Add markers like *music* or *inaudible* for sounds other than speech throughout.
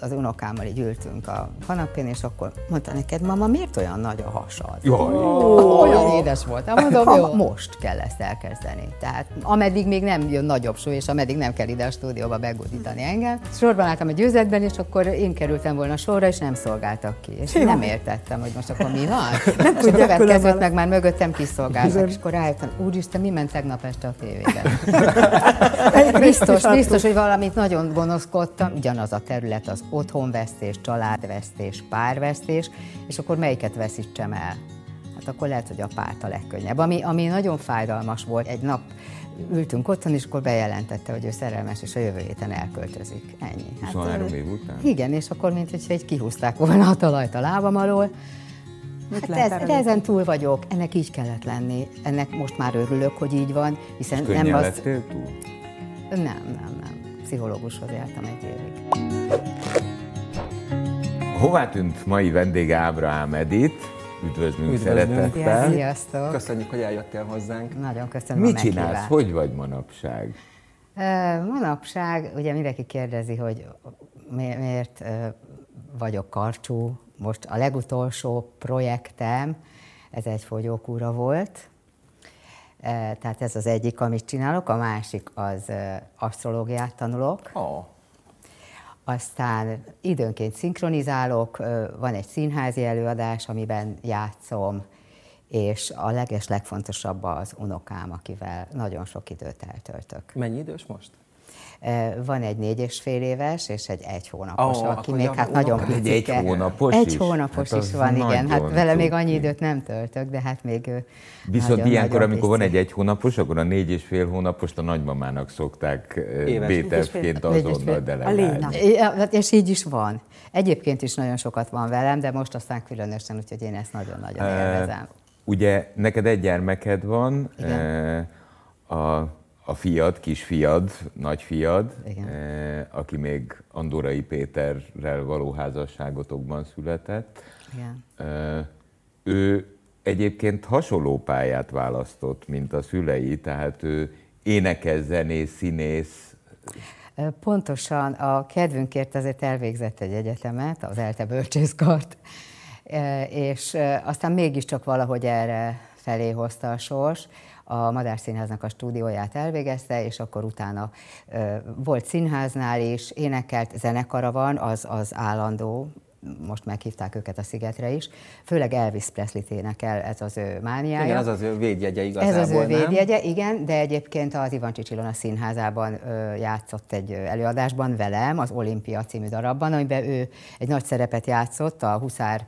az unokámmal így ültünk a kanapén, és akkor mondta neked, mama, miért olyan nagy a hasad? Jaj. Oh. Olyan édes volt. Mondom, jó. Most kell ezt elkezdeni. Tehát ameddig még nem jön nagyobb súly, és ameddig nem kell ide a stúdióba begudítani engem. Sorban álltam a győzetben, és akkor én kerültem volna sorra, és nem szolgáltak ki. És én nem értettem, hogy most akkor mi van. Nem és a következőt meg már mögöttem kiszolgáltak, és akkor rájöttem, úristen, mi ment tegnap este a tévében? *laughs* biztos, biztos, hogy valamit nagyon gonoszkodtam. Ugyanaz a terület, az otthonvesztés, családvesztés, párvesztés, és akkor melyiket veszítsem el? Hát akkor lehet, hogy a párt a legkönnyebb. Ami, ami nagyon fájdalmas volt, egy nap ültünk otthon, és akkor bejelentette, hogy ő szerelmes, és a jövő héten elköltözik. Ennyi. Hát, 23 év után? Igen, és akkor mint hogyha egy kihúzták volna a talajt a lábam alól. Hát ez, de ezen túl vagyok, ennek így kellett lenni. Ennek most már örülök, hogy így van, hiszen és nem az... túl? Nem, nem, nem. Pszichológushoz jártam egy évig. Hová tűnt mai vendége Ábrahám Edith? Üdvözlünk, Üdvözlünk. szeretettel. Sziasztok. Köszönjük, hogy eljöttél hozzánk. Nagyon köszönöm Mit csinálsz? Hogy vagy manapság? Manapság, ugye mindenki kérdezi, hogy miért vagyok karcsú. Most a legutolsó projektem, ez egy fogyókúra volt, tehát ez az egyik, amit csinálok, a másik az asztrológiát tanulok. Oh. Aztán időnként szinkronizálok, van egy színházi előadás, amiben játszom, és a leges legfontosabb az unokám, akivel nagyon sok időt eltöltök. Mennyi idős most? Van egy négy és fél éves, és egy egy hónapos, oh, aki még hát nagyon picike. Egy, egy hónapos Egy is? hónapos hát is van, igen. Hát vele még annyi időt nem töltök, de hát még Viszont nagyon, ilyenkor, nagyon amikor van egy egy hónapos, akkor a négy és fél hónapost a nagymamának szokták BTF-ként azonnal delegálni. Hát, és így is van. Egyébként is nagyon sokat van velem, de most aztán különösen, úgyhogy én ezt nagyon-nagyon élvezem. Ugye neked egy gyermeked van, Igen. a a fiad, kisfiad, nagyfiad, Igen. Eh, aki még Andorai Péterrel való házasságotokban született. Igen. Eh, ő egyébként hasonló pályát választott, mint a szülei, tehát ő énekes, zenész, színész. Eh, pontosan a kedvünkért azért elvégzett egy egyetemet, az ELTE bölcsészkart, eh, és eh, aztán mégiscsak valahogy erre felé hozta a sors a Madár Színháznak a stúdióját elvégezte, és akkor utána volt színháznál is, énekelt, zenekara van, az, az állandó most meghívták őket a szigetre is, főleg Elvis Presley-t énekel, ez az ő mániája. Igen, az az ő védjegye igazából, Ez az ő védjegye, nem? igen, de egyébként az Ivan Csicsilona színházában játszott egy előadásban velem, az Olimpia című darabban, amiben ő egy nagy szerepet játszott, a Huszár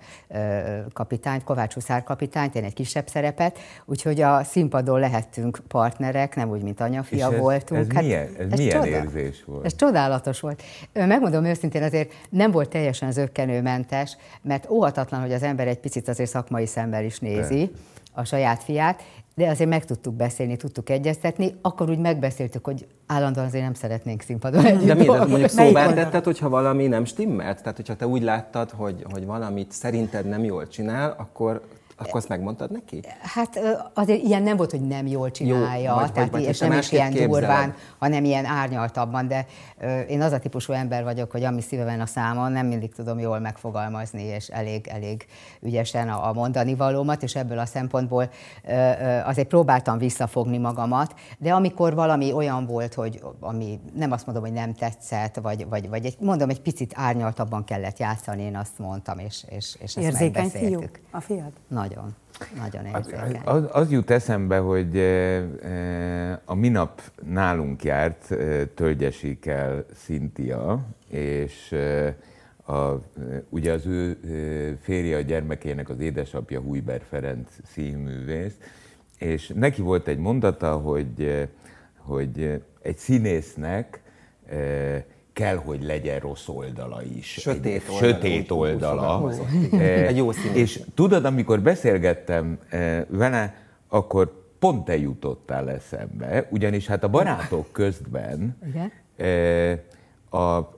kapitányt, Kovács Huszár kapitányt, én egy kisebb szerepet, úgyhogy a színpadon lehettünk partnerek, nem úgy, mint anyafia ez, voltunk. Ez hát, milyen, ez, ez milyen csoda, érzés volt? Ez csodálatos volt. Megmondom őszintén, azért nem volt teljesen zöggenő zökkenőmentes, mert óhatatlan, hogy az ember egy picit azért szakmai szemmel is nézi a saját fiát, de azért meg tudtuk beszélni, tudtuk egyeztetni, akkor úgy megbeszéltük, hogy állandóan azért nem szeretnénk színpadon együtt De miért? Mondjuk szóvá tetted, hogyha valami nem stimmelt? Tehát, hogyha te úgy láttad, hogy, hogy valamit szerinted nem jól csinál, akkor akkor azt megmondtad neki? Hát azért ilyen nem volt, hogy nem jól csinálja, Jó, vagy, tehát vagy, és nem is ilyen képzeled. durván, hanem ilyen árnyaltabban, de én az a típusú ember vagyok, hogy ami szívemen a számon, nem mindig tudom jól megfogalmazni, és elég, elég ügyesen a, a mondani valómat, és ebből a szempontból azért próbáltam visszafogni magamat, de amikor valami olyan volt, hogy ami nem azt mondom, hogy nem tetszett, vagy, vagy, vagy egy, mondom, egy picit árnyaltabban kellett játszani, én azt mondtam, és, és, és ezt Érzékeny megbeszéltük. fiú a fiad? Nagyon, nagyon érzékeny. Az, az jut eszembe, hogy eh, eh, a minap nálunk járt eh, Tölgyesikkel Szintia, és a, ugye az ő férje a gyermekének az édesapja Hújber Ferenc színművész, és neki volt egy mondata, hogy, hogy egy színésznek kell, hogy legyen rossz oldala is. Sötét egy, oldala. Sötét oldala. egy *laughs* jó színész. És tudod, amikor beszélgettem eh, vele, akkor pont te jutottál eszembe, ugyanis hát a barátok *laughs* közben eh, a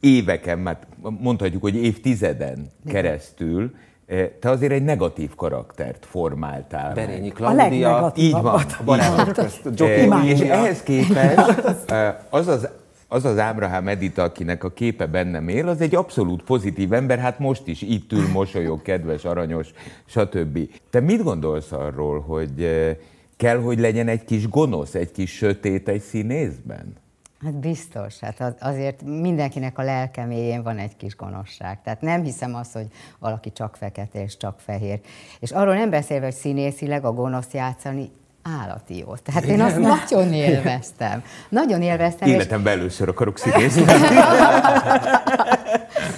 éveken, mert mondhatjuk, hogy évtizeden keresztül eh, te azért egy negatív karaktert formáltál. Berényi Klaudia. Így van. A barátok közt. És ehhez képest *laughs* az az az az Ábrahám Edita, akinek a képe bennem él, az egy abszolút pozitív ember, hát most is itt ül, mosolyog, kedves, aranyos, stb. Te mit gondolsz arról, hogy eh, kell, hogy legyen egy kis gonosz, egy kis sötét egy színészben? Hát biztos, hát azért mindenkinek a lelke mélyén van egy kis gonoszság. Tehát nem hiszem azt, hogy valaki csak fekete és csak fehér. És arról nem beszélve, hogy színészileg a gonosz játszani állati jó. Tehát én azt nagyon élveztem. Nagyon élveztem. Életemben és... először akarok színészni.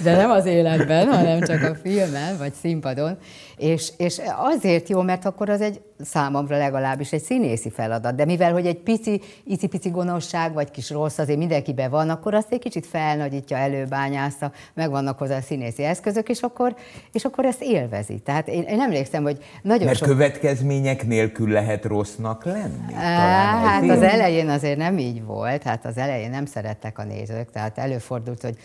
De nem az életben, hanem csak a filmen, vagy színpadon. És, és azért jó, mert akkor az egy számomra legalábbis egy színészi feladat. De mivel, hogy egy pici, icipici gonoszság, vagy kis rossz azért mindenkiben van, akkor azt egy kicsit felnagyítja, előbányásza, megvannak hozzá a színészi eszközök, és akkor, és akkor ezt élvezi. Tehát én, én emlékszem, hogy nagyon Mert sok... következmények nélkül lehet rossznak lenni? hát az elején azért nem így volt, hát az elején nem szerettek a nézők, tehát előfordult, hogy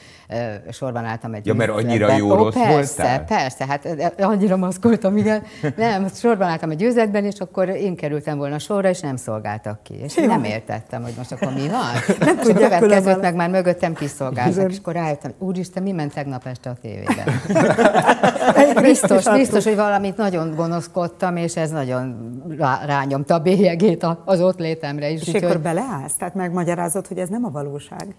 sorban álltam egy... Ja, mert annyira jó rossz persze, voltál? Persze, hát annyira maszkoltam, igen. *laughs* Nem, sorban álltam egy győzetben, és akkor én kerültem volna sorra, és nem szolgáltak ki. És nem értettem, hogy most akkor mi van. *laughs* Nem tudja, következőt meg már mögöttem kiszolgáltak, és akkor rájöttem, úristen, mi ment tegnap este a tévében? *laughs* biztos, biztos, hogy valamit nagyon gonoszkodtam, és ez nagyon rá, rányomta a bélyegét az ott létemre is. És akkor hogy... beleállsz? Tehát megmagyarázod, hogy ez nem a valóság?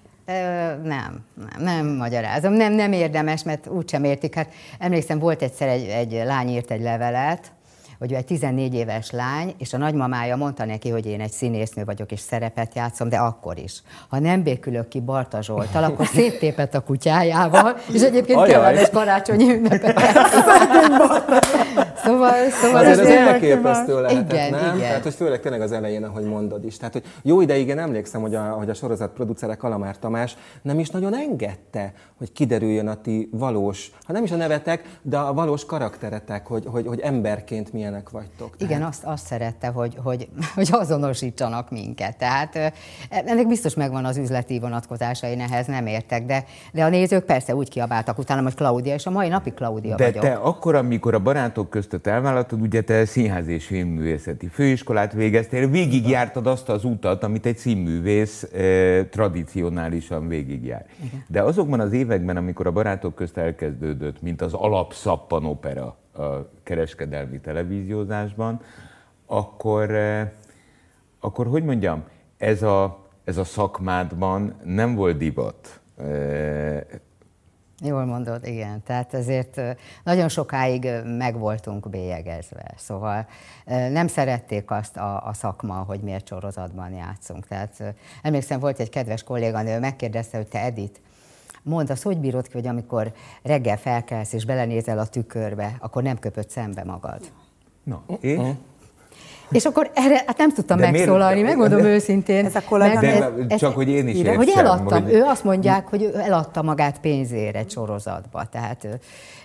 nem, nem, nem magyarázom. Nem, nem érdemes, mert úgysem értik. Hát emlékszem, volt egyszer egy, egy lány írt egy levelet, hogy ő egy 14 éves lány, és a nagymamája mondta neki, hogy én egy színésznő vagyok, és szerepet játszom, de akkor is. Ha nem békülök ki Barta Zsoltal, akkor *laughs* széttépett a kutyájával, és egyébként kellemes karácsonyi ünnepet. *laughs* szóval, szóval Azért ez elképesztő lehetett, igen, nem? Igen. Tehát, hogy főleg tényleg az elején, ahogy mondod is. Tehát, hogy jó ideig én emlékszem, hogy a, hogy a sorozat producere Kalamár Tamás nem is nagyon engedte, hogy kiderüljön a ti valós, ha nem is a nevetek, de a valós karakteretek, hogy, hogy, hogy emberként milyen milyenek vagytok. Tehát... Igen, azt, azt szerette, hogy, hogy, *laughs* hogy azonosítsanak minket. Tehát ennek biztos megvan az üzleti vonatkozása, én ehhez nem értek, de, de a nézők persze úgy kiabáltak utána, hogy Klaudia, és a mai napig Klaudia de vagyok. De te akkor, amikor a barátok között elvállaltad, ugye te színház és filmművészeti főiskolát végeztél, végigjártad azt az utat, amit egy színművész eh, tradicionálisan végigjár. Igen. De azokban az években, amikor a barátok közt elkezdődött, mint az alapszappan opera, a kereskedelmi televíziózásban, akkor, eh, akkor hogy mondjam, ez a, ez a szakmádban nem volt divat. Eh, Jól mondod, igen. Tehát ezért eh, nagyon sokáig meg voltunk bélyegezve. Szóval nem szerették azt a, a szakma, hogy miért sorozatban játszunk. Tehát emlékszem, volt egy kedves kolléganő, megkérdezte, hogy te Edith, Mondd azt, hogy bírod ki, hogy amikor reggel felkelsz és belenézel a tükörbe, akkor nem köpött szembe magad. Na, és? Uh-huh. És akkor erre hát nem tudtam de megszólalni, miért? megmondom de, őszintén. Ez a kollega, de, ez, csak hogy én is értsem, Hogy eladtam, hogy... ő azt mondják, hogy ő eladta magát pénzért egy sorozatba. Tehát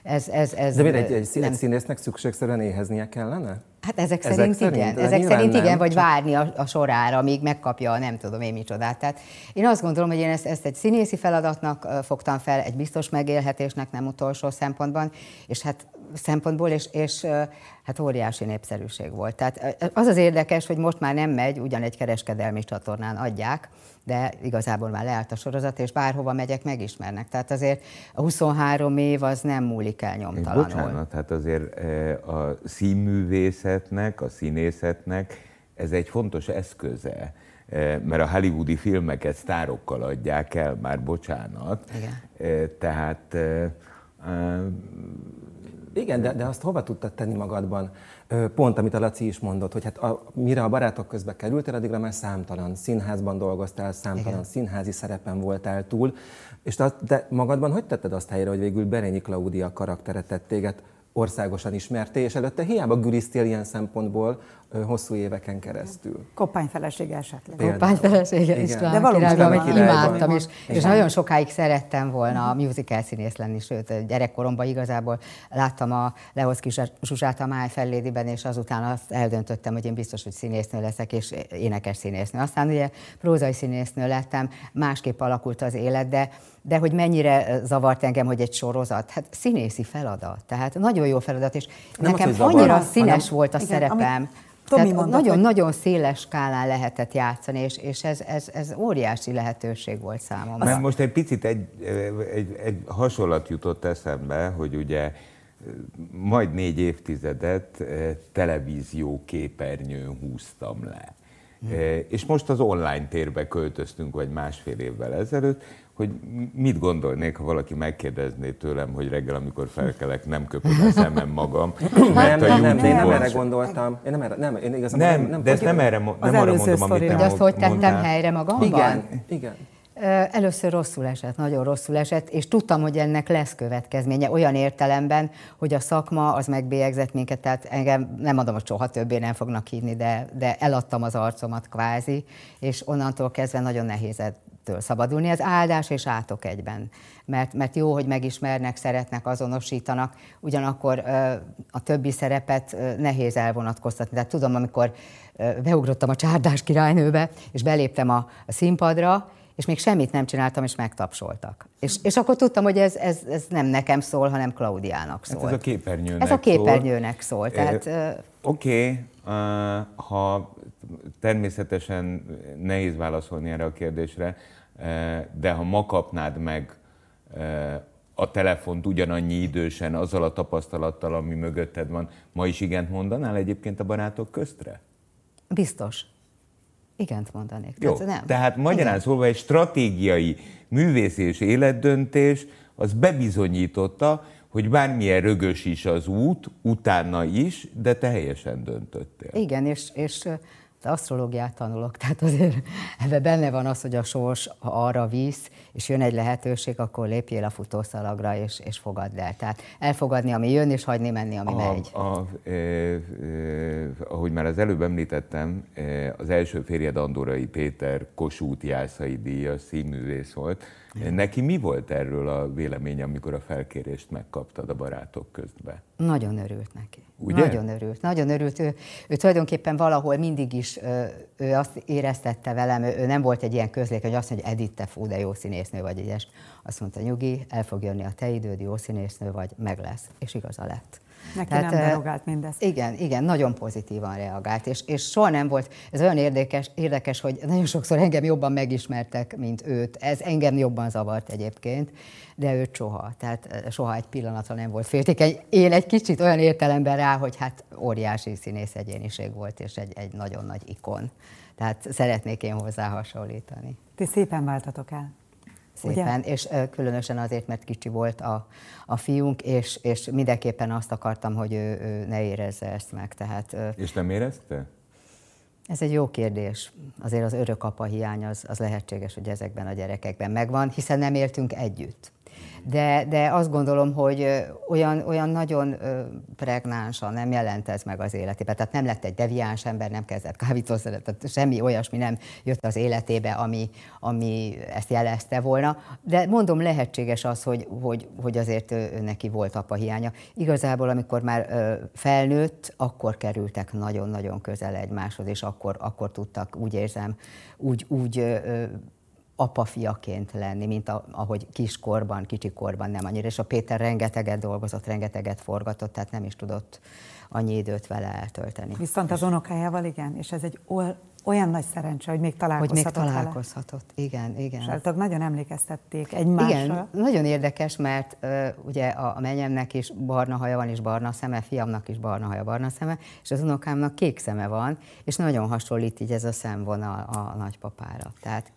ez, ez, ez de miért egy, egy, nem... színésznek szükségszerűen éheznie kellene? Hát ezek, ezek szerint, szerint igen. Ezek szerint nem, igen, vagy csak... várni a, a sorára, amíg megkapja a nem tudom én micsodát. Tehát én azt gondolom, hogy én ezt, ezt egy színészi feladatnak fogtam fel, egy biztos megélhetésnek nem utolsó szempontban, és hát szempontból, és, és hát óriási népszerűség volt. Tehát az az érdekes, hogy most már nem megy, ugyan egy kereskedelmi csatornán adják, de igazából már leállt a sorozat, és bárhova megyek, megismernek. Tehát azért a 23 év az nem múlik el nyomtalanul. Bocsánat, hát azért a színművészetnek, a színészetnek ez egy fontos eszköze mert a hollywoodi filmeket sztárokkal adják el, már bocsánat. Igen. Tehát igen, de, de azt hova tudtad tenni magadban? Pont, amit a Laci is mondott, hogy hát a, mire a barátok közbe kerültél, addigra már számtalan színházban dolgoztál, számtalan Igen. színházi szerepen voltál túl, és te, de magadban hogy tetted azt helyre, hogy végül Berényi Klaudia karakteret tett téged országosan ismerté, és előtte hiába güriztél ilyen szempontból hosszú éveken keresztül. Koppány felesége esetleg. Koppány felesége is De valóban, amit imádtam, és, és nagyon sokáig szerettem volna a musical színész lenni, sőt, gyerekkoromban igazából láttam a Lehoszki Zsuzsát a Máj Fellédiben, és azután azt eldöntöttem, hogy én biztos, hogy színésznő leszek, és énekes színésznő. Aztán ugye prózai színésznő lettem, másképp alakult az élet, de de hogy mennyire zavart engem, hogy egy sorozat, hát színészi feladat, tehát nagyon jó feladat, és nem nekem az, annyira zavar, színes hanem, volt a igen, szerepem. Ami nagyon-nagyon széles skálán lehetett játszani, és, és ez, ez, ez óriási lehetőség volt számomra. Mert most egy picit egy, egy, egy hasonlat jutott eszembe, hogy ugye majd négy évtizedet televízió képernyőn húztam le. Hm. És most az online térbe költöztünk, vagy másfél évvel ezelőtt, hogy mit gondolnék, ha valaki megkérdezné tőlem, hogy reggel, amikor felkelek, nem köpöm a szemem magam. Mert nem, a nem, nem, én nem erre gondoltam. Én nem erre, nem, én igazából nem, nem, nem de ezt nem erre, nem arra mondom, amit te azt hogy tettem helyre magamban? Igen, igen. Először rosszul esett, nagyon rosszul esett, és tudtam, hogy ennek lesz következménye olyan értelemben, hogy a szakma az megbélyegzett minket, tehát engem nem adom, hogy soha többé nem fognak hívni, de, de eladtam az arcomat kvázi, és onnantól kezdve nagyon nehéz ettől szabadulni. Ez áldás és átok egyben, mert, mert jó, hogy megismernek, szeretnek, azonosítanak, ugyanakkor a többi szerepet nehéz elvonatkoztatni. Tehát tudom, amikor beugrottam a csárdás királynőbe, és beléptem a, a színpadra, és még semmit nem csináltam, és megtapsoltak. És, és akkor tudtam, hogy ez, ez, ez nem nekem szól, hanem Klaudiának szól. Hát ez a képernyőnek Ez a képernyőnek szól. szól tehát, Oké, okay. uh, ha természetesen nehéz válaszolni erre a kérdésre, uh, de ha ma kapnád meg uh, a telefont ugyanannyi idősen, azzal a tapasztalattal, ami mögötted van, ma is igent mondanál egyébként a barátok köztre? Biztos. Igent mondanék. Jó, tehát, nem. tehát magyarán szólva egy stratégiai művész és életdöntés az bebizonyította, hogy bármilyen rögös is az út, utána is, de te helyesen döntöttél. Igen, és, és asztrológiát tanulok, tehát azért ebben benne van az, hogy a sors, ha arra visz, és jön egy lehetőség, akkor lépjél a futószalagra, és, és fogadd el. Tehát elfogadni, ami jön, és hagyni menni, ami a, megy. A, e, e, ahogy már az előbb említettem, e, az első férjed Andorai Péter Kossuth Jászai díjas színművész volt. Neki mi volt erről a vélemény, amikor a felkérést megkaptad a barátok közben? Nagyon örült neki. Ugye? Nagyon örült, nagyon örült. Ő, ő tulajdonképpen valahol mindig is, ő azt éreztette velem, ő, nem volt egy ilyen közlékeny, hogy azt mondja, hogy Edith, te fú, de jó színésznő vagy, egyes. Azt mondta, nyugi, el fog jönni a te időd, jó színésznő vagy, meg lesz. És igaza lett. Neki Tehát, nem derogált mindezt. Igen, igen, nagyon pozitívan reagált, és, és soha nem volt, ez olyan érdekes, érdekes, hogy nagyon sokszor engem jobban megismertek, mint őt. Ez engem jobban zavart egyébként, de őt soha. Tehát soha egy pillanatra nem volt féltékeny. Én egy kicsit olyan értelemben rá, hogy hát óriási színész egyéniség volt, és egy, egy nagyon nagy ikon. Tehát szeretnék én hozzá hasonlítani. Ti szépen váltatok el szépen, Ugye? és különösen azért, mert kicsi volt a, a fiunk, és, és mindenképpen azt akartam, hogy ő, ő ne érezze ezt meg. Tehát, és nem érezte? Ez egy jó kérdés. Azért az örök apa hiány az, az lehetséges, hogy ezekben a gyerekekben megvan, hiszen nem éltünk együtt de, de azt gondolom, hogy olyan, olyan nagyon pregnánsan nem jelent ez meg az életében. Tehát nem lett egy deviáns ember, nem kezdett kábítószeret, tehát semmi olyasmi nem jött az életébe, ami, ami ezt jelezte volna. De mondom, lehetséges az, hogy, hogy, hogy azért neki volt apa hiánya. Igazából, amikor már felnőtt, akkor kerültek nagyon-nagyon közel egymáshoz, és akkor, akkor tudtak, úgy érzem, úgy, úgy apafiaként lenni, mint a, ahogy kiskorban, kicsikorban nem annyira. És a Péter rengeteget dolgozott, rengeteget forgatott, tehát nem is tudott annyi időt vele eltölteni. Viszont az unokájával igen, és ez egy olyan nagy szerencse, hogy még találkozhatott Hogy még találkozhatott, vele. igen, igen. És nagyon emlékeztették egymásra. Igen, nagyon érdekes, mert uh, ugye a, a menyemnek is barna haja van, és barna szeme, fiamnak is barna haja, barna szeme, és az unokámnak kék szeme van, és nagyon hasonlít így ez a szemvonal a nagypapára. Tehát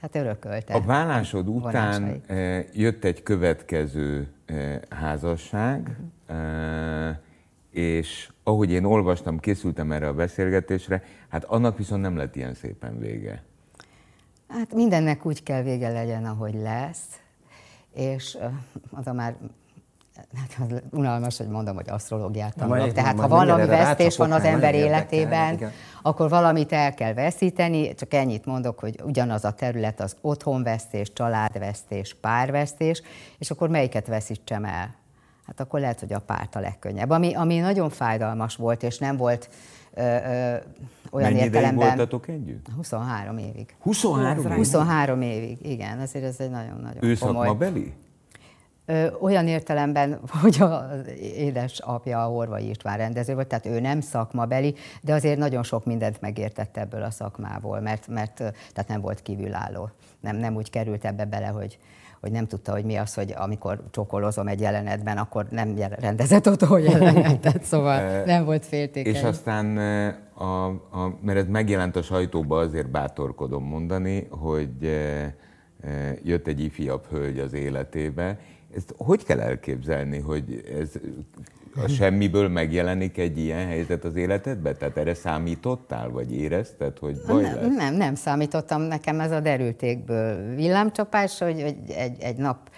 Hát örökölte. A vállásod után vonásait. jött egy következő házasság, uh-huh. és ahogy én olvastam, készültem erre a beszélgetésre, hát annak viszont nem lett ilyen szépen vége. Hát mindennek úgy kell vége legyen, ahogy lesz, és az a már hát az unalmas, hogy mondom, hogy asztrológiát tanulok. Tehát ha valami vesztés van az ember életében, érdekel, akkor valamit el kell veszíteni. Csak ennyit mondok, hogy ugyanaz a terület az otthonvesztés, családvesztés, párvesztés, és akkor melyiket veszítsem el? Hát akkor lehet, hogy a párt a legkönnyebb. Ami, ami nagyon fájdalmas volt, és nem volt ö, ö, olyan Mennyi értelemben... voltatok együtt? 23 évig. 23 évig? 23 évig, igen. Azért ez egy nagyon-nagyon Ő komoly... szakmabeli? Olyan értelemben, *laughs* hogy az édesapja a Horvai István rendező volt, tehát ő nem szakmabeli, de azért nagyon sok mindent megértett ebből a szakmából, mert, mert tehát nem volt kívülálló. Nem, nem úgy került ebbe bele, hogy, hogy nem tudta, hogy mi az, hogy amikor csokolozom egy jelenetben, akkor nem rendezett otthon jelenetet, szóval *laughs* nem volt féltékeny. És aztán, a, a, mert ez megjelent a sajtóba, azért bátorkodom mondani, hogy jött egy ifjabb hölgy az életébe. Ezt hogy kell elképzelni, hogy ez a semmiből megjelenik egy ilyen helyzet az életedben? Tehát erre számítottál, vagy érezted, hogy baj nem, lesz? Nem, nem számítottam. Nekem ez a derültékből villámcsapás, hogy, hogy egy, egy nap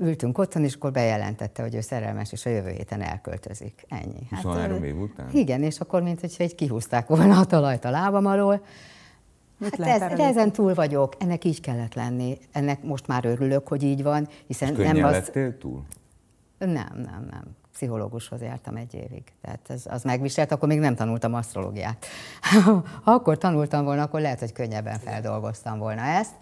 ültünk otthon, és akkor bejelentette, hogy ő szerelmes, és a jövő héten elköltözik. Ennyi. Hát, 23 év után? Igen, és akkor mint hogyha egy kihúzták volna a talajt a lábam alól. Mit hát ez, de ezen túl vagyok, ennek így kellett lenni. Ennek most már örülök, hogy így van, hiszen és nem az... lettél túl? Nem, nem, nem pszichológushoz jártam egy évig. Tehát ez, az megviselt, akkor még nem tanultam asztrológiát. *laughs* ha akkor tanultam volna, akkor lehet, hogy könnyebben feldolgoztam volna ezt.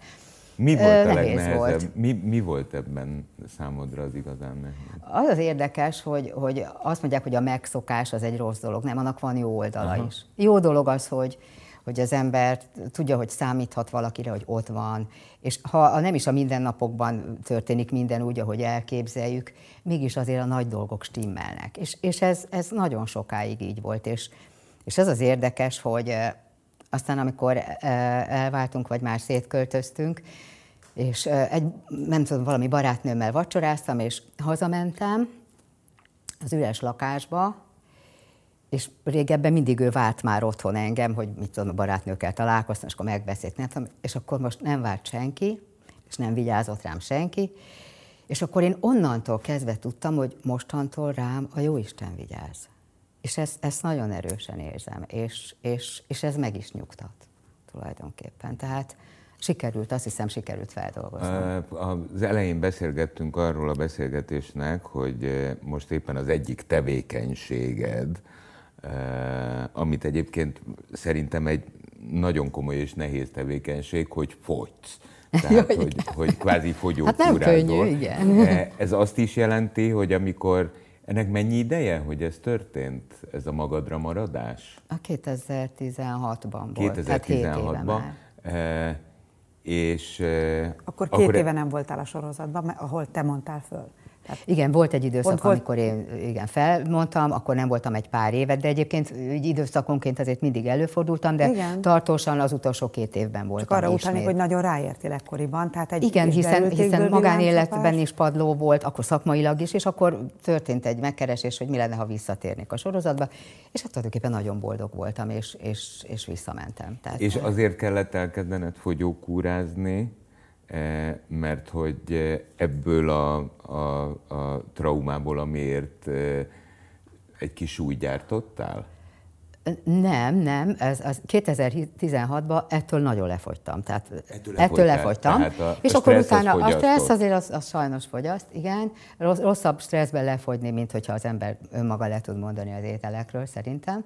Mi volt a legnehezebb? Volt. Mi, mi volt ebben számodra az igazán nehéz? Az az érdekes, hogy, hogy azt mondják, hogy a megszokás az egy rossz dolog. Nem, annak van jó oldala Aha. is. Jó dolog az, hogy, hogy az ember tudja, hogy számíthat valakire, hogy ott van, és ha nem is a mindennapokban történik minden úgy, ahogy elképzeljük, mégis azért a nagy dolgok stimmelnek. És, és ez, ez nagyon sokáig így volt, és, és ez az érdekes, hogy aztán amikor elváltunk, vagy már szétköltöztünk, és egy, nem tudom, valami barátnőmmel vacsoráztam, és hazamentem az üres lakásba, és régebben mindig ő várt már otthon engem, hogy mit tudom, a barátnőkkel találkoztam, és akkor megbeszélt, nem tudom, és akkor most nem várt senki, és nem vigyázott rám senki, és akkor én onnantól kezdve tudtam, hogy mostantól rám a Jóisten vigyáz. És ezt, ezt nagyon erősen érzem, és, és, és ez meg is nyugtat tulajdonképpen. Tehát sikerült, azt hiszem, sikerült feldolgozni. Az elején beszélgettünk arról a beszélgetésnek, hogy most éppen az egyik tevékenységed, amit egyébként szerintem egy nagyon komoly és nehéz tevékenység, hogy fogysz. *laughs* Tehát, Jó, hogy, hogy kvázi fogyókúrázol. Hát nem könnyű, igen. Ez azt is jelenti, hogy amikor ennek mennyi ideje, hogy ez történt, ez a magadra maradás? A 2016-ban volt, 2016-ban. És, akkor két akkor éve nem voltál a sorozatban, ahol te mondtál föl. Tehát igen, volt egy időszak, volt, amikor én igen, felmondtam, akkor nem voltam egy pár évet, de egyébként így időszakonként azért mindig előfordultam, de igen. tartósan az utolsó két évben voltam Csak arra utalnék, hogy nagyon ráértél ekkoriban. Tehát egy igen, hiszen, hiszen magánéletben is padló volt, akkor szakmailag is, és akkor történt egy megkeresés, hogy mi lenne, ha visszatérnék a sorozatba, és hát tulajdonképpen nagyon boldog voltam, és, és, és visszamentem. Tehát, és azért kellett elkezdened fogyókúrázni, mert hogy e, ebből a, a, a traumából, amiért e, egy kis súlyt gyártottál? Nem, nem, ez, az 2016-ban ettől nagyon lefogytam. Tehát ettől, ettől lefogytam. Tehát a, és a akkor utána a stressz azért az, az sajnos fogyaszt, igen. Rosszabb stresszben lefogyni, mint hogyha az ember önmaga le tud mondani az ételekről, szerintem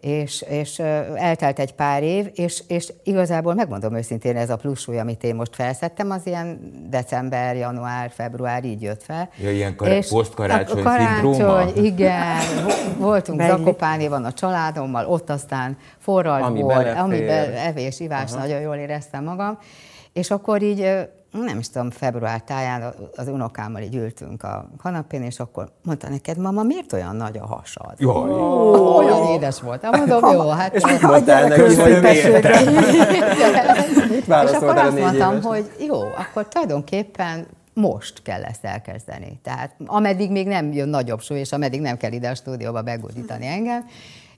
és, és eltelt egy pár év, és, és igazából megmondom őszintén, ez a pluszúly, amit én most felszettem, az ilyen december, január, február így jött fel. Ja, ilyen kar- posztkarácsony karácsony, igen, voltunk Belli. Zakopánéban a családommal, ott aztán forralt ami amiben evés, ivás, Aha. nagyon jól éreztem magam, és akkor így nem is tudom, február táján az unokámmal így ültünk a kanapén, és akkor mondta neked, mama, miért olyan nagy a hasad? Jaj, oh, olyan édes volt. Mondom, jó, hát... És mit mondtál neki, hogy miért? Mit és akkor azt mondtam, hogy jó, akkor tulajdonképpen most kell ezt elkezdeni. Tehát ameddig még nem jön nagyobb súly, és ameddig nem kell ide a stúdióba begódítani engem,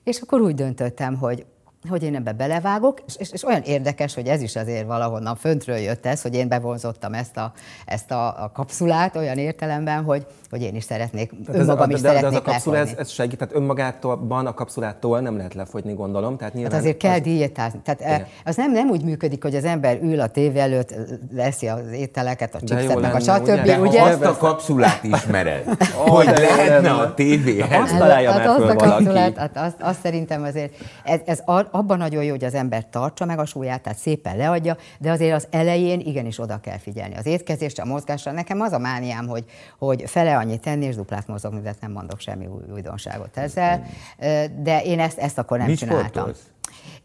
és akkor úgy döntöttem, hogy hogy én ebbe belevágok, és, és, és olyan érdekes, hogy ez is azért valahonnan föntről jött ez, hogy én bevonzottam ezt a, ezt a, a kapszulát olyan értelemben, hogy, hogy én is szeretnék, tehát önmagam ez, is de, szeretnék de ez a kapszula, ez, ez segít, tehát önmagától, a kapszulától nem lehet lefogyni, gondolom. Tehát nyilván hát azért kell az... diétázni. Tehát Igen. az nem, nem úgy működik, hogy az ember ül a tévé előtt, leszi az ételeket, a chipset, meg a stb. Ugye? De ugye? azt a kapszulát ismered, *laughs* hogy lehetne a tévéhez. Azt találja hát, meg valaki. Hát azt, azt szerintem azért, ez, ez abban nagyon jó, hogy az ember tartsa meg a súlyát, tehát szépen leadja, de azért az elején igenis oda kell figyelni. Az étkezésre, a mozgásra. Nekem az a mániám, hogy, hogy fele annyit tenni és duplát mozogni, de nem mondok semmi új, újdonságot ezzel. De én ezt, ezt akkor nem Mi csináltam. Sportolsz?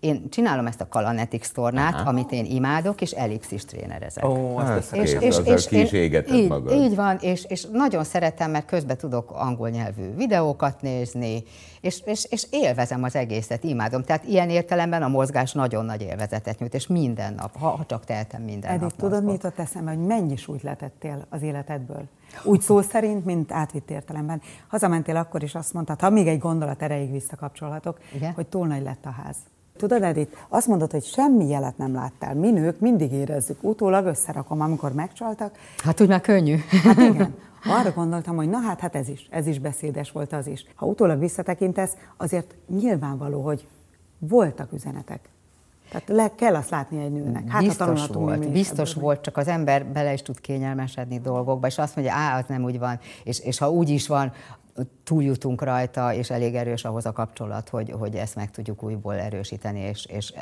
Én csinálom ezt a Kalanetics tornát, Aha. amit én imádok, és ellipszis trénerezek. Ó, azt és, és, és, és én, így, magad. így van, és, és nagyon szeretem, mert közben tudok angol nyelvű videókat nézni, és, és, és élvezem az egészet, imádom. Tehát ilyen értelemben a mozgás nagyon nagy élvezetet nyújt, és minden nap, ha, ha csak tehetem minden Edith, nap. tudod, mozgok. mit ott eszembe, hogy mennyi súlyt letettél az életedből? Úgy szó szerint, mint átvitt értelemben. Hazamentél akkor is azt mondtad, ha még egy gondolat erejéig visszakapcsolhatok, Igen? hogy túl nagy lett a ház. Tudod, Edith, azt mondod, hogy semmi jelet nem láttál. Mi nők mindig érezzük. Utólag összerakom, amikor megcsaltak. Hát úgy már könnyű. Hát igen. *laughs* Arra gondoltam, hogy na hát, hát ez is, ez is beszédes volt az is. Ha utólag visszatekintesz, azért nyilvánvaló, hogy voltak üzenetek. Tehát le kell azt látni egy nőnek. Hát, biztos volt, biztos ebből. volt, csak az ember bele is tud kényelmesedni dolgokba, és azt mondja, á, az nem úgy van, és, és ha úgy is van, túljutunk rajta, és elég erős ahhoz a kapcsolat, hogy, hogy ezt meg tudjuk újból erősíteni, és, és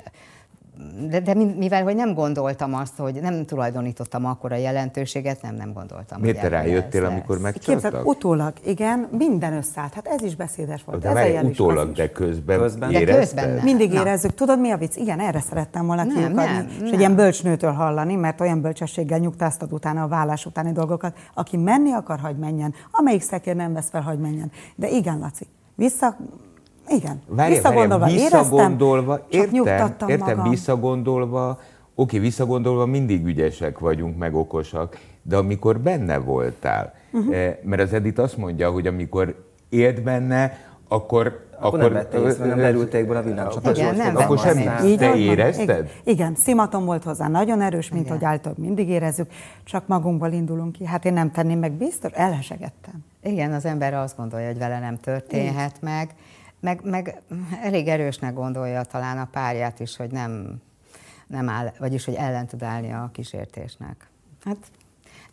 de, de mivel hogy nem gondoltam azt, hogy nem tulajdonítottam akkor a jelentőséget, nem, nem gondoltam. Miért te rájöttél, amikor megcsaltak? utólag, igen, minden összeállt. Hát ez is beszédes volt. De ez várj, utólag, de közben, közben? De közben nem. Mindig érezzük. Tudod, mi a vicc? Igen, erre szerettem volna kiukadni, és egy ilyen bölcsnőtől hallani, mert olyan bölcsességgel nyugtáztad utána a vállás utáni dolgokat. Aki menni akar, hagy menjen. Amelyik szekér nem vesz fel, hagy menjen. De igen, Laci, vissza igen. Várja, visszagondolva, várja, visszagondolva éreztem, értem, értem magam. visszagondolva, oké, visszagondolva mindig ügyesek vagyunk, meg okosak, de amikor benne voltál, uh-huh. mert az Edith azt mondja, hogy amikor élt benne, akkor akkor, akkor nem vettél észre, nem derülték a villámcsapás. Igen, nem akkor semmi. Így Te érezted? Igen, igen, szimatom volt hozzá, nagyon erős, mint igen. hogy általában mindig érezzük, csak magunkból indulunk ki. Hát én nem tenném meg biztos, elhesegettem. Igen, az ember azt gondolja, hogy vele nem történhet Igen. meg meg, meg elég erősnek gondolja talán a párját is, hogy nem, nem áll, vagyis hogy ellen tud állni a kísértésnek. Hát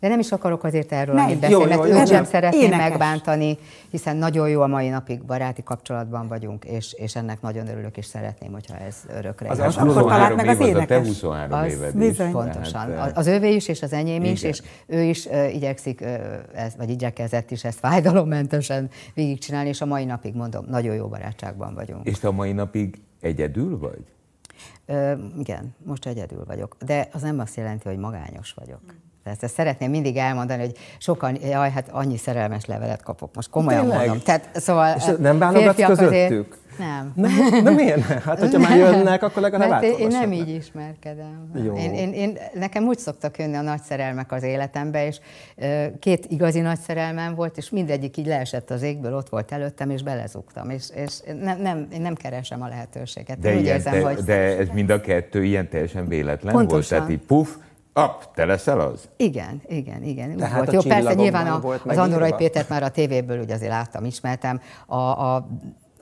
de nem is akarok azért erről annyit beszélni, mert őt sem szeretném énekes. megbántani, hiszen nagyon jó a mai napig baráti kapcsolatban vagyunk, és, és ennek nagyon örülök, és szeretném, hogyha ez örökre Az, az, az talált meg az énekes. A te 23 az éved bizony. is. Pontosan. Tehát, az övé is, és az enyém igen. is, és ő is uh, igyekszik, uh, ez, vagy igyekezett is ezt fájdalommentesen végigcsinálni, és a mai napig mondom, nagyon jó barátságban vagyunk. És te a mai napig egyedül vagy? Uh, igen, most egyedül vagyok, de az nem azt jelenti, hogy magányos vagyok. Tehát ezt szeretném mindig elmondani, hogy sokan, jaj, hát annyi szerelmes levelet kapok. Most komolyan Tényleg? mondom. Tehát, szóval És nem válogatsz közöttük? Azért, nem. nem. De miért? Hát, hogyha nem. már jönnek, akkor legalább Mert én nem így ismerkedem. Jó. Én, én, én, nekem úgy szoktak jönni a nagy szerelmek az életembe, és két igazi nagy szerelmem volt, és mindegyik így leesett az égből, ott volt előttem, és belezugtam. És, és nem, nem, én nem keresem a lehetőséget. De, ilyen, érzem, te, hogy... de ez mind a kettő ilyen teljesen véletlen Pontosan. volt? Tehát így puf, App, te leszel az? Igen, igen, igen. Tehát volt. Jó, persze nyilván a, az Andorai Pétert már a tévéből ugye azért láttam, ismertem. A, a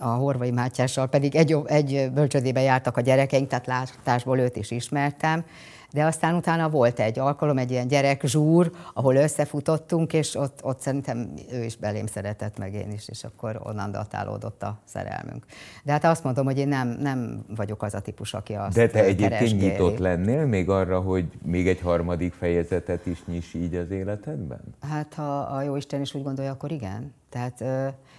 a Horvai Mátyással pedig egy, egy bölcsödébe jártak a gyerekeink, tehát látásból őt is ismertem de aztán utána volt egy alkalom, egy ilyen gyerek zsúr, ahol összefutottunk, és ott, ott szerintem ő is belém szeretett, meg én is, és akkor onnan datálódott a szerelmünk. De hát azt mondom, hogy én nem, nem vagyok az a típus, aki azt De te egyébként nyitott lennél még arra, hogy még egy harmadik fejezetet is nyiss így az életedben? Hát ha a jó Isten is úgy gondolja, akkor igen. Tehát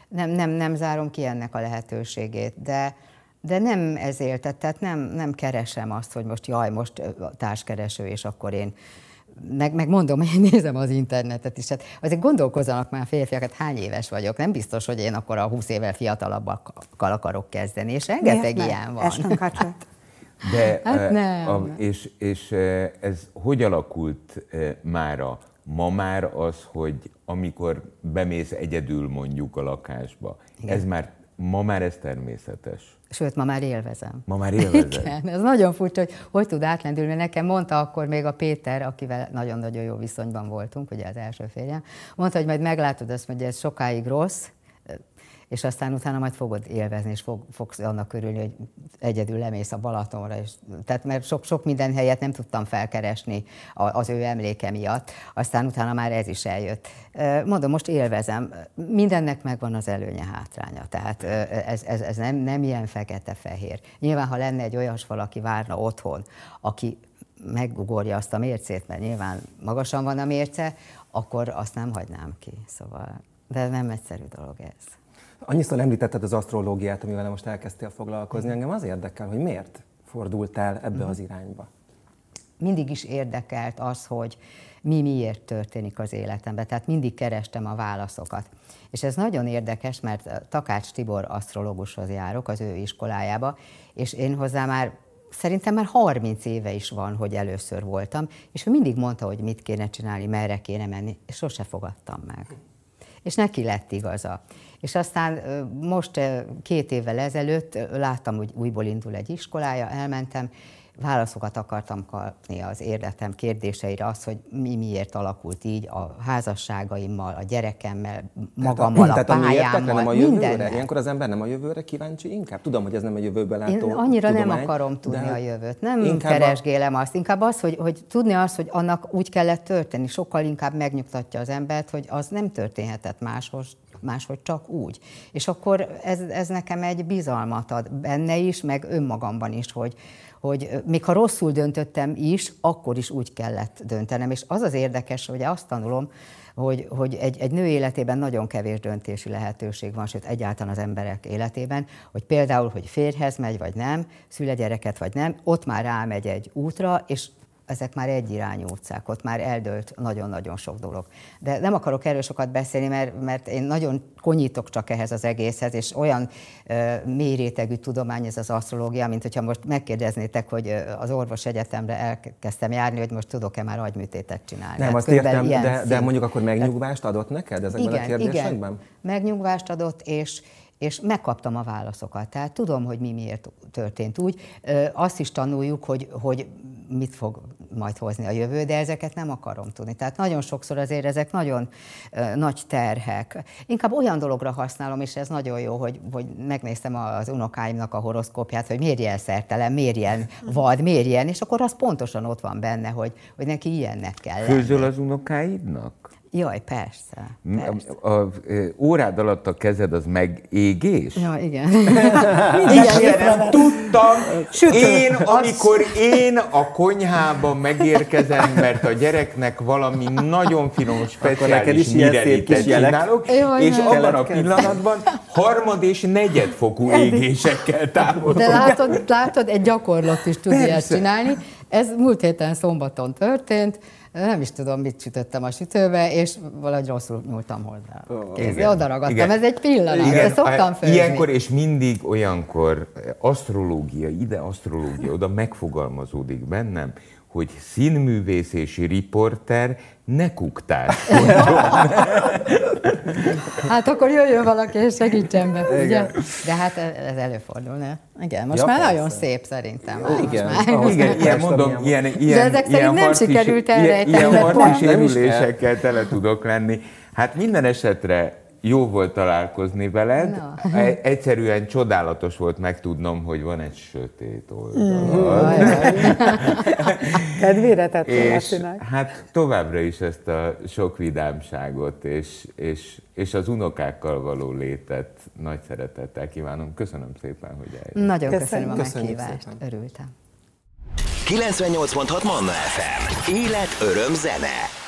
nem, nem, nem zárom ki ennek a lehetőségét, de de nem ezért, tehát nem, nem keresem azt, hogy most jaj, most társkereső, és akkor én meg, meg mondom, *laughs* én nézem az internetet is, hát azért gondolkozzanak már férfiak, hát hány éves vagyok, nem biztos, hogy én akkor a 20 évvel fiatalabbakkal akarok kezdeni, és rengeteg Miért ilyen van. *laughs* Hát. De, hát nem. A, és, és ez hogy alakult mára? Ma már az, hogy amikor bemész egyedül mondjuk a lakásba, Igen. ez már Ma már ez természetes. Sőt, ma már élvezem. Ma már élvezem. *laughs* Igen, ez nagyon furcsa, hogy hogy tud átlendülni. Nekem mondta akkor még a Péter, akivel nagyon-nagyon jó viszonyban voltunk, ugye az első férjem, mondta, hogy majd meglátod azt, hogy ez sokáig rossz, és aztán utána majd fogod élvezni, és fog, fogsz annak örülni, hogy egyedül lemész a Balatonra, és, tehát mert sok, sok minden helyet nem tudtam felkeresni az ő emléke miatt, aztán utána már ez is eljött. Mondom, most élvezem, mindennek megvan az előnye, hátránya, tehát ez, ez, ez nem, nem ilyen fekete-fehér. Nyilván, ha lenne egy olyas valaki várna otthon, aki megugorja azt a mércét, mert nyilván magasan van a mérce, akkor azt nem hagynám ki. Szóval, de nem egyszerű dolog ez. Annyiszor említetted az asztrológiát, amivel most elkezdtél foglalkozni. Engem az érdekel, hogy miért fordultál ebbe az irányba? Mindig is érdekelt az, hogy mi miért történik az életemben. Tehát mindig kerestem a válaszokat. És ez nagyon érdekes, mert Takács Tibor asztrológushoz járok az ő iskolájába, és én hozzá már szerintem már 30 éve is van, hogy először voltam, és ő mindig mondta, hogy mit kéne csinálni, merre kéne menni, és sose fogadtam meg. És neki lett igaza. És aztán most két évvel ezelőtt láttam, hogy újból indul egy iskolája, elmentem, válaszokat akartam kapni az érdetem kérdéseire, az, hogy mi miért alakult így a házasságaimmal, a gyerekemmel, magammal, tehát a, a pályámmal, nem a jövőre? Ilyenkor az ember nem a jövőre kíváncsi inkább? Tudom, hogy ez nem a jövőbe látó Én annyira tudomány, nem akarom tudni a jövőt. Nem keresgélem a... azt. Inkább az, hogy, hogy tudni azt, hogy annak úgy kellett történni. Sokkal inkább megnyugtatja az embert, hogy az nem történhetett máshoz, máshogy csak úgy. És akkor ez, ez nekem egy bizalmat ad benne is, meg önmagamban is, hogy, hogy még ha rosszul döntöttem is, akkor is úgy kellett döntenem. És az az érdekes, hogy azt tanulom, hogy, hogy egy, egy nő életében nagyon kevés döntési lehetőség van, sőt egyáltalán az emberek életében, hogy például, hogy férhez megy, vagy nem, szüle gyereket, vagy nem, ott már rámegy egy útra, és ezek már egyirányú utcák, ott már eldőlt nagyon-nagyon sok dolog. De nem akarok erről sokat beszélni, mert, mert én nagyon konyítok csak ehhez az egészhez, és olyan uh, mély rétegű tudomány ez az asztrológia, mint hogyha most megkérdeznétek, hogy az orvos egyetemre elkezdtem járni, hogy most tudok-e már agyműtétet csinálni. Nem, hát azt értem, de, de mondjuk akkor megnyugvást adott neked ezekben igen, a kérdésekben? Igen, megnyugvást adott, és, és megkaptam a válaszokat. Tehát tudom, hogy mi miért történt úgy. Azt is tanuljuk, hogy, hogy mit fog majd hozni a jövő, de ezeket nem akarom tudni. Tehát nagyon sokszor azért ezek nagyon nagy terhek. Inkább olyan dologra használom, és ez nagyon jó, hogy, hogy megnéztem az unokáimnak a horoszkópját, hogy miért ilyen szertelen, miért ilyen vad, miért ilyen, és akkor az pontosan ott van benne, hogy, hogy neki ilyennek kell Főzöl az unokáidnak? Jaj, persze. persze. A, a, a, órád alatt a kezed az megégés? Ja, igen. *laughs* igen, igen tudtam. Sütő. Én, amikor én a konyhába megérkezem, mert a gyereknek valami nagyon finom, speciális mirelitet csinálok, Jaj, és abban a pillanatban harmad és negyedfokú égésekkel távolodok. De látod, látod, egy gyakorlat is tud ilyet csinálni. Ez múlt héten szombaton történt, nem is tudom, mit sütöttem a sütőbe, és valahogy rosszul nyúltam hozzá. Kézzi, oda ragadtam, igen. ez egy pillanat, igen. de szoktam főzni. Ilyenkor és mindig olyankor asztrológia, ide asztrológia, oda megfogalmazódik bennem, hogy színművészési riporter ne kuktás *laughs* Hát akkor jöjjön valaki és segítsen be, ugye? De hát ez előfordul, ne? Igen, most ja, már persze. nagyon szép szerintem. Ó, igen, már. igen, ilyen mondom, ilyen, ilyen, De ezek ilyen nem sikerült elrejteni. Ilyen, ilyen harci sérülésekkel tele tudok lenni. Hát minden esetre jó volt találkozni veled. No. E- egyszerűen csodálatos volt megtudnom, hogy van egy sötét oldal. Mm. *laughs* Kedvére tettél Hát továbbra is ezt a sok vidámságot és, és, és az unokákkal való létet nagy szeretettel kívánom. Köszönöm szépen, hogy eljöttél. Nagyon köszönöm, köszönöm a meghívást. Szépen. Örültem. 98.6 Manna FM. Élet, öröm, zene.